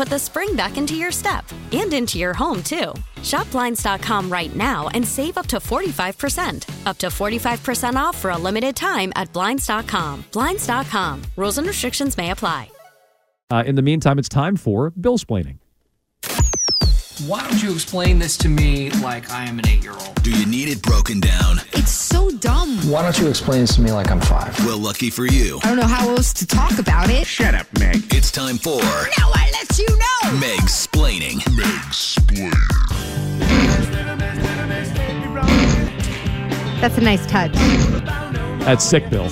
put the spring back into your step and into your home, too. Shop Blinds.com right now and save up to 45%. Up to 45% off for a limited time at Blinds.com. Blinds.com. Rules and restrictions may apply. Uh, in the meantime, it's time for bill splaining. Why don't you explain this to me like I am an eight year old? Do you need it broken down? It's so dumb. Why don't you explain this to me like I'm five? Well, lucky for you. I don't know how else to talk about it. Shut up, Meg. It's time for Now I let you know. Meg's Splaining. Meg's Splaining. That's a nice touch. That's sick, Bill.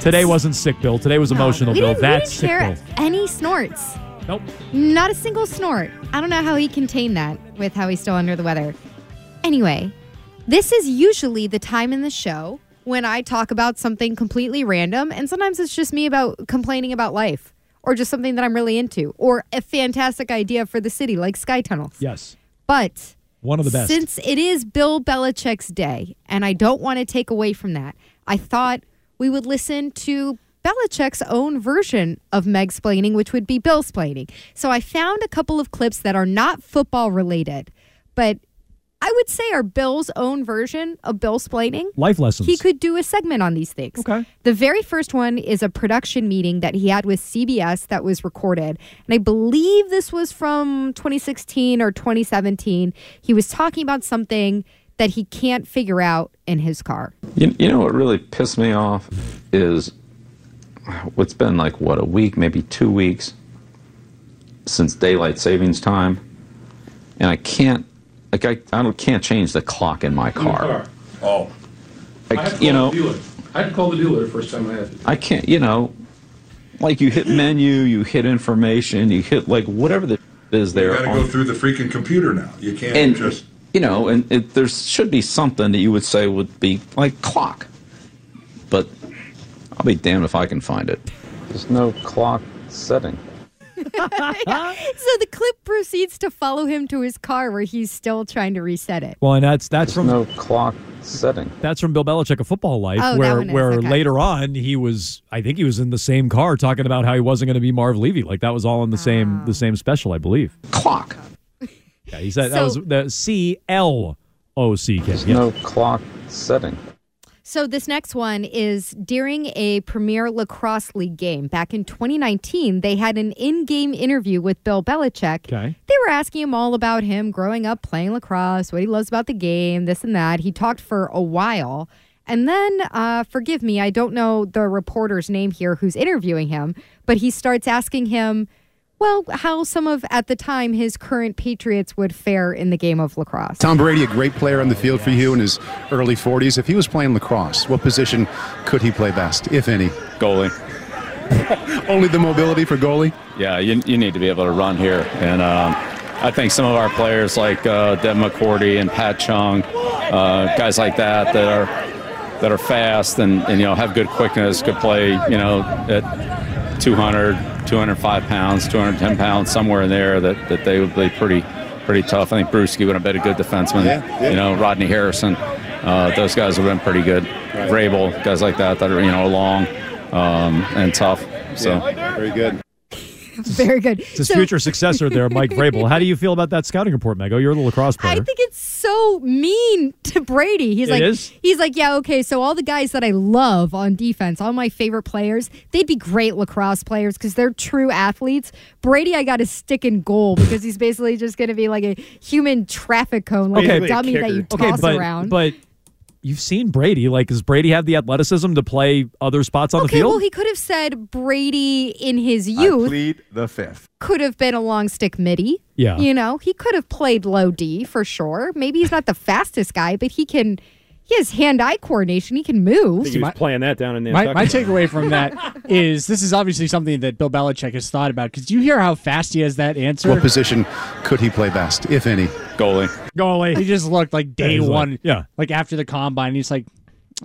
Today wasn't sick, Bill. Today was emotional, we Bill. didn't, That's we sick, didn't Bill. any snorts. Nope. Not a single snort. I don't know how he contained that with how he's still under the weather. Anyway, this is usually the time in the show when I talk about something completely random, and sometimes it's just me about complaining about life or just something that I'm really into or a fantastic idea for the city like sky tunnels. Yes. But One of the best. since it is Bill Belichick's day, and I don't want to take away from that, I thought we would listen to Belichick's own version of Meg splaining, which would be Bill splaining. So I found a couple of clips that are not football related, but I would say are Bill's own version of Bill splaining. Life lessons. He could do a segment on these things. Okay. The very first one is a production meeting that he had with CBS that was recorded. And I believe this was from 2016 or 2017. He was talking about something that he can't figure out in his car. You, you know what really pissed me off is what's been like what a week, maybe two weeks since daylight savings time, and I can't like I, I don't, can't change the clock in my car. Oh. I, I had to call you know the dealer. I had to call the dealer the first time I had to. I can't you know like you hit menu, you hit information, you hit like whatever the is there. You got to go through the freaking computer now. You can't and just. you know, and it, there should be something that you would say would be like clock, but I'll be damned if I can find it. There's no clock setting. So the clip proceeds to follow him to his car where he's still trying to reset it. Well, and that's that's from no clock setting. That's from Bill Belichick, a football life, Oh, that where one is, where okay. later on he was, I think he was in the same car talking about how he wasn't going to be Marv Levy. Like that was all in the same ah. the same special, I believe. Clock. Yeah, he said that was the C L O C K. There's Yeah. no clock setting. So this next one is during a Premier Lacrosse League game back in 2019. They had an in-game interview with Bill Belichick. Okay. They were asking him all about him growing up playing lacrosse, what he loves about the game, this and that. He talked for a while. And then, uh, forgive me, I don't know the reporter's name here who's interviewing him, but he starts asking him, well, how some of, at the time, his current Patriots would fare in the game of lacrosse. Tom Brady, a great player on the field for you in his early 40s. If he was playing lacrosse, what position could he play best, if any? Goalie. Only the mobility for goalie? Yeah, you, you need to be able to run here. And um, I think some of our players like uh, Dev McCourty and Pat Chung, uh, guys like that that are that are fast and, and you know have good quickness, could play you know at 200, 205 pounds, 210 pounds, somewhere in there that, that they would be pretty pretty tough. I think Bruschi would have been a good defenseman. Yeah, yeah. You know, Rodney Harrison, uh, those guys would have been pretty good. Right. Vrabel, guys like that that are you know long um, and tough. So. Yeah, very good. Very good. It's his So- future successor there, Mike Vrabel. How do you feel about that scouting report, Mego? You're the lacrosse player. I think it's so mean to Brady. He's It like, is? he's like, yeah, okay. So all the guys that I love on defense, all my favorite players, they'd be great lacrosse players because they're true athletes. Brady, I got to stick in goal because he's basically just going to be like a human traffic cone, like Okay, a but- dummy that you okay, toss but, around. but you've seen Brady. Like, does Brady have the athleticism to play other spots on the field? well, he could have said Brady in his youth plead the fifth. could have been a long stick middie. Yeah. You know, he could have played low D for sure. Maybe he's not the fastest guy, but he can. He has hand-eye coordination. He can move. he was playing that down in My, my takeaway from that is this is obviously something that Bill Belichick has thought about. Because do you hear how fast he has that answer? What position could he play best, if any? Goalie. Goalie. He just looked like day Yeah, he's like- one. yeah. Like after the combine, he's like,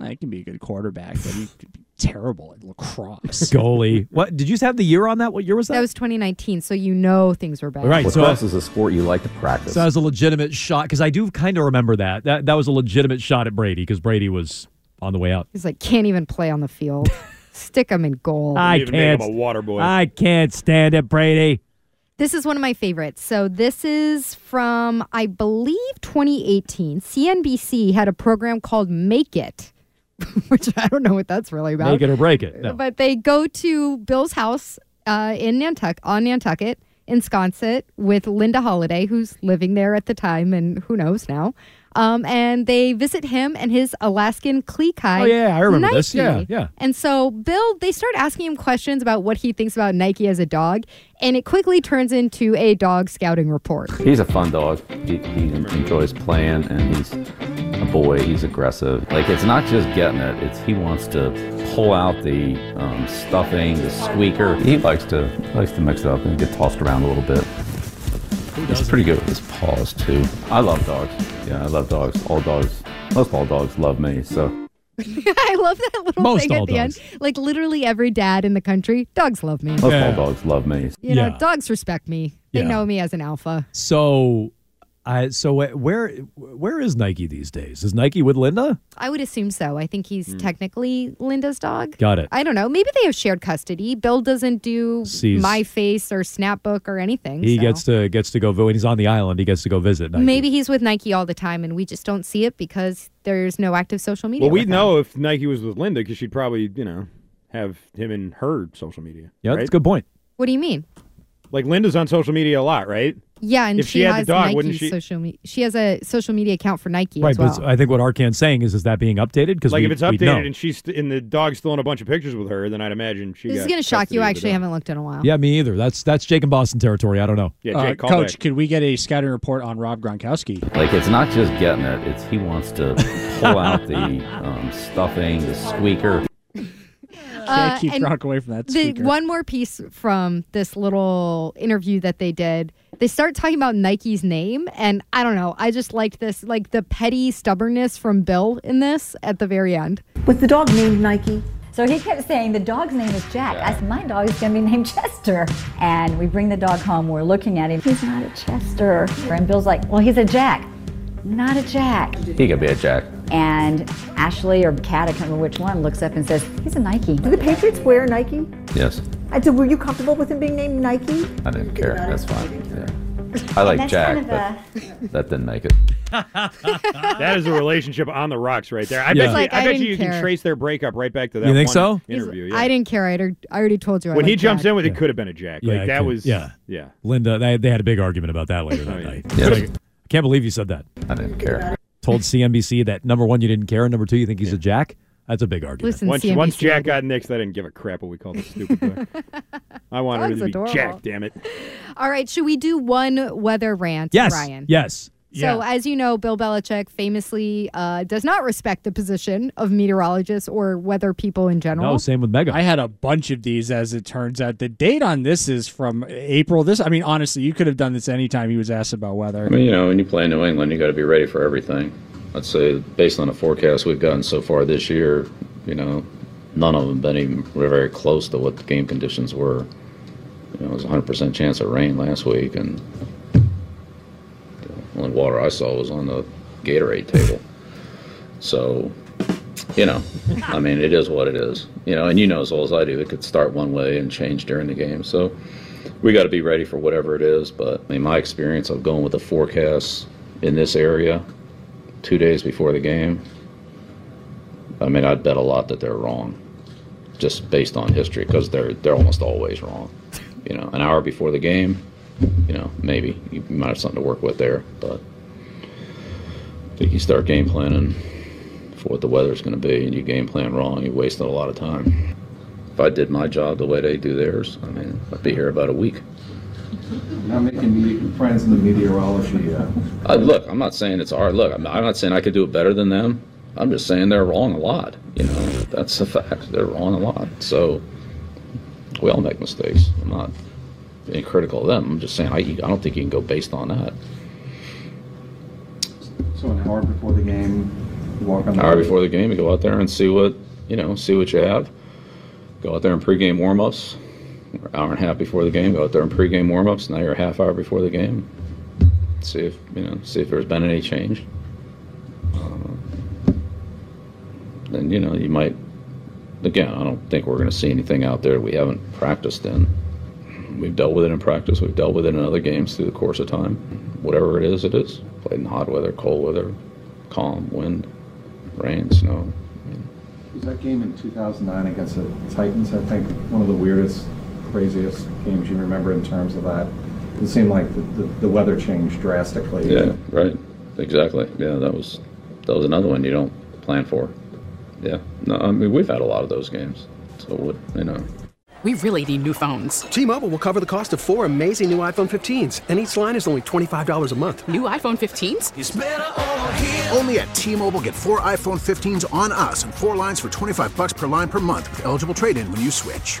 eh, I can be a good quarterback, but he could be terrible at lacrosse. Goalie. What did you have the year on that? What year was that? That was 2019, so you know things were bad. Right, so- Lacrosse is a sport you like to practice. So that was a legitimate shot because I do kind of remember that. That that was a legitimate shot at Brady because Brady was on the way out. He's like, can't even play on the field. Stick him in goal. I can't. him a water boy. I can't stand it, Brady. This is one of my favorites. So this is from, I believe, 2018. CNBC had a program called Make It, which I don't know what that's really about. Make it or break it. No. But they go to Bill's house uh, in Nantucket, on Nantucket, ensconce with Linda Holliday, who's living there at the time, and who knows now. Um, and they visit him and his Alaskan Klee Kai. Oh, yeah, I remember this. Yeah, yeah. And so Bill, they start asking him questions about what he thinks about Nike as a dog, and it quickly turns into a dog scouting report. He's a fun dog. He, he enjoys playing, and he's a boy. He's aggressive. Like it's not just getting it; it's he wants to pull out the um, stuffing, the squeaker. He likes to likes to mix it up and get tossed around a little bit. He's pretty good with his paws too. I love dogs. Yeah, I love dogs. All dogs, most all dogs love me. So I love that little Most thing at the end. Like literally every dad in the country, dogs love me. most all dogs love me. You know, Yeah. dogs respect me. They Yeah. know me as an alpha. So, I so where where is Nike these days? Is Nike with Linda? I would assume so. I think he's hmm. technically Linda's dog. Got it. I don't know. Maybe they have shared custody. Bill doesn't do Sees- My Face or Snapbook or anything. He so. gets to gets to go when he's on the island. He gets to go visit. Nike. Maybe he's with Nike all the time and we just don't see it because there's no active social media. well, we'd know if Nike was with Linda because she'd probably, you know, have him in her social media. Yeah, right? that's a good point. What do you mean? Like Linda's on social media a lot, right? Yeah, and If she, she had the has dog, Nike's wouldn't she- social media. She has a social media account for Nike Right, as well. but I think what Arcan's saying is, is that being updated? Because Like we, if it's updated and she's st- and the dog's still in a bunch of pictures with her, then I'd imagine she. this is going to shock you. I actually haven't looked in a while. Yeah, me either. That's that's Jake and Boston territory. I don't know. Yeah, Uh, Jake, call Coach, back. could we get a scouting report on Rob Gronkowski? Like it's not just getting it; it's he wants to pull out the um, stuffing, the squeaker. Uh, keep and Gronk away from that The, one more piece from this little interview that they did. They start talking about Nike's name, and I don't know. I just liked this, like the petty stubbornness from Bill in this at the very end. Was the dog named Nike? So he kept saying the dog's name is Jack. I said, my dog is going to be named Chester. And we bring the dog home. We're looking at him. He's not a Chester. And Bill's like, well, he's a Jack. Not a Jack. He could be a jack. And Ashley or Kat, I can't remember which one, looks up and says, he's a Nike. Do the Patriots wear Nike? Yes, I said, were you comfortable with him being named Nike? I didn't care. That's fine. Yeah. I like That's Jack, kind of but that didn't make it. that is a relationship on the rocks right there. I Yeah. bet It's like, you, I, I bet didn't you, you can care. trace their breakup right back to that. You think one so? Interview. Yeah. I didn't care. I already, I already told you. I when he like jumps Jack. in with it, could have been a Jack. Yeah, like it that could- was yeah. yeah. Linda, they, they had a big argument about that later oh, that night. Yeah. Like, I can't believe you said that. I didn't care. Told CNBC that number one, you didn't care, and number two, you think he's a jack. That's a big argument. Listen, Once, once Jack got nixed, I didn't give a crap what we called the stupid boy. I wanted Dog's her to be. Jack. Damn it. All right, should we do one weather rant, yes, Ryan? yes. So, as you know, Bill Belichick famously uh, does not respect the position of meteorologists or weather people in general. No, same with Mega. I had a bunch of these, as it turns out. The date on this is from April. This, I mean, honestly, you could have done this anytime he was asked about weather. I mean, you know, when you play in New England, you got to be ready for everything. I'd say, based on the forecast we've gotten so far this year, you know, none of them been even very close to what the game conditions were. You know, it was a 100% chance of rain last week, and the only water I saw was on the Gatorade table. So, you know, I mean, it is what it is. You know, and you know as well as I do, it could start one way and change during the game. So, we got to be ready for whatever it is. But I mean, my experience of going with the forecast in this area two days before the game, I mean, I'd bet a lot that they're wrong, just based on history, because they're they're almost always wrong. You know, an hour before the game, you know, maybe you might have something to work with there, but I think you start game planning for what the weather's going to be, and you game plan wrong, you're wasting a lot of time. If I did my job the way they do theirs, I mean, I'd be here about a week. Not making me friends in the meteorology. Uh, Uh, look, I'm not saying it's hard. Look, I'm I'm not saying I could do it better than them. I'm just saying they're wrong a lot. You know, that's a fact. They're wrong a lot. So we all make mistakes. I'm not being critical of them. I'm just saying I, I don't think you can go based on that. so an hour before the game, you walk on An the hour before the game, you go out there and see what you know, see what you have. Go out there and pregame warm-ups. Hour and a half before the game, go out there and pregame warm-ups. Now you're a half hour before the game. See if you know, see if there's been any change. Um, then you know you might. Again, I don't think we're going to see anything out there we haven't practiced in. We've dealt with it in practice. We've dealt with it in other games through the course of time. Whatever it is, it is. Played in hot weather, cold weather, calm, wind, rain, snow. Was that game in 2009 against the Titans, I think, one of the weirdest, craziest games you remember in terms of that? It seemed like the, the, the weather changed drastically. Yeah, right. Exactly. Yeah, that was that was another one you don't plan for. Yeah. No, I mean we've had a lot of those games. So what you know. We really need new phones. T-Mobile will cover the cost of four amazing new iPhone 15s, and each line is only $25 a month. New iPhone 15s? Only at T-Mobile get four iPhone 15s on us and four lines for 25 bucks per line per month with eligible trade-in when you switch.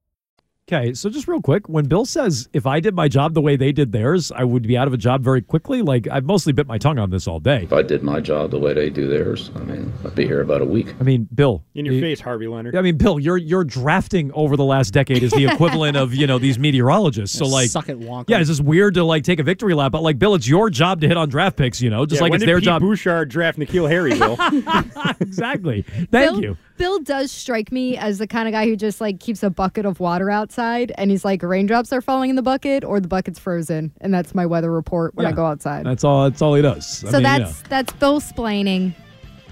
Okay, so just real quick, when Bill says if I did my job the way they did theirs, I would be out of a job very quickly. Like I've mostly bit my tongue on this all day. If I did my job the way they do theirs, I mean I'd be here about a week. I mean, Bill, In your you- face, Harvey Leonard. I mean, Bill, your your drafting over the last decade is the equivalent of you know these meteorologists. So like, suck it, Wonka. yeah, it's just weird to like take a victory lap. But like, Bill, it's your job to hit on draft picks. You know, just Yeah, like when it's did their Pete job. Bouchard draft N'Keal Harry, Bill. exactly. Thank Bill, you. Bill does strike me as the kind of guy who just like keeps a bucket of water outside and he's like raindrops are falling in the bucket or the bucket's frozen and that's my weather report when I go outside. That's all. That's all he does. so I mean, you that's that's Bill splaining.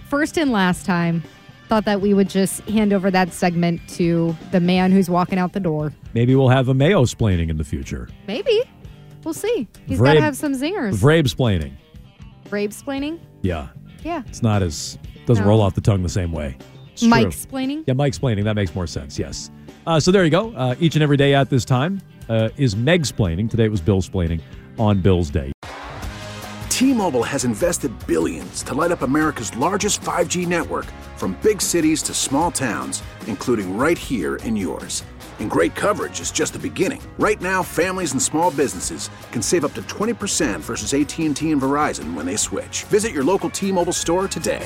First and last time. Thought that we would just hand over that segment to the man who's walking out the door. maybe we'll have a Mayo splaining in the future. Maybe. We'll see. He's got to have some zingers. Vrabe splaining. Brave splaining? Yeah, Yeah. it's not as doesn't No. roll off the tongue the same way. It's Mike true. splaining? Yeah, Mike explaining. That makes more sense. Yes. Uh, so there you go. Uh, each and every day at this time uh, is Meg splaining. Today it was Bill splaining on Bill's day. T-Mobile has invested billions to light up America's largest 5G network from big cities to small towns, including right here in yours. And great coverage is just the beginning. Right now, families and small businesses can save up to 20% versus AT&T and Verizon when they switch. Visit your local T-Mobile store today.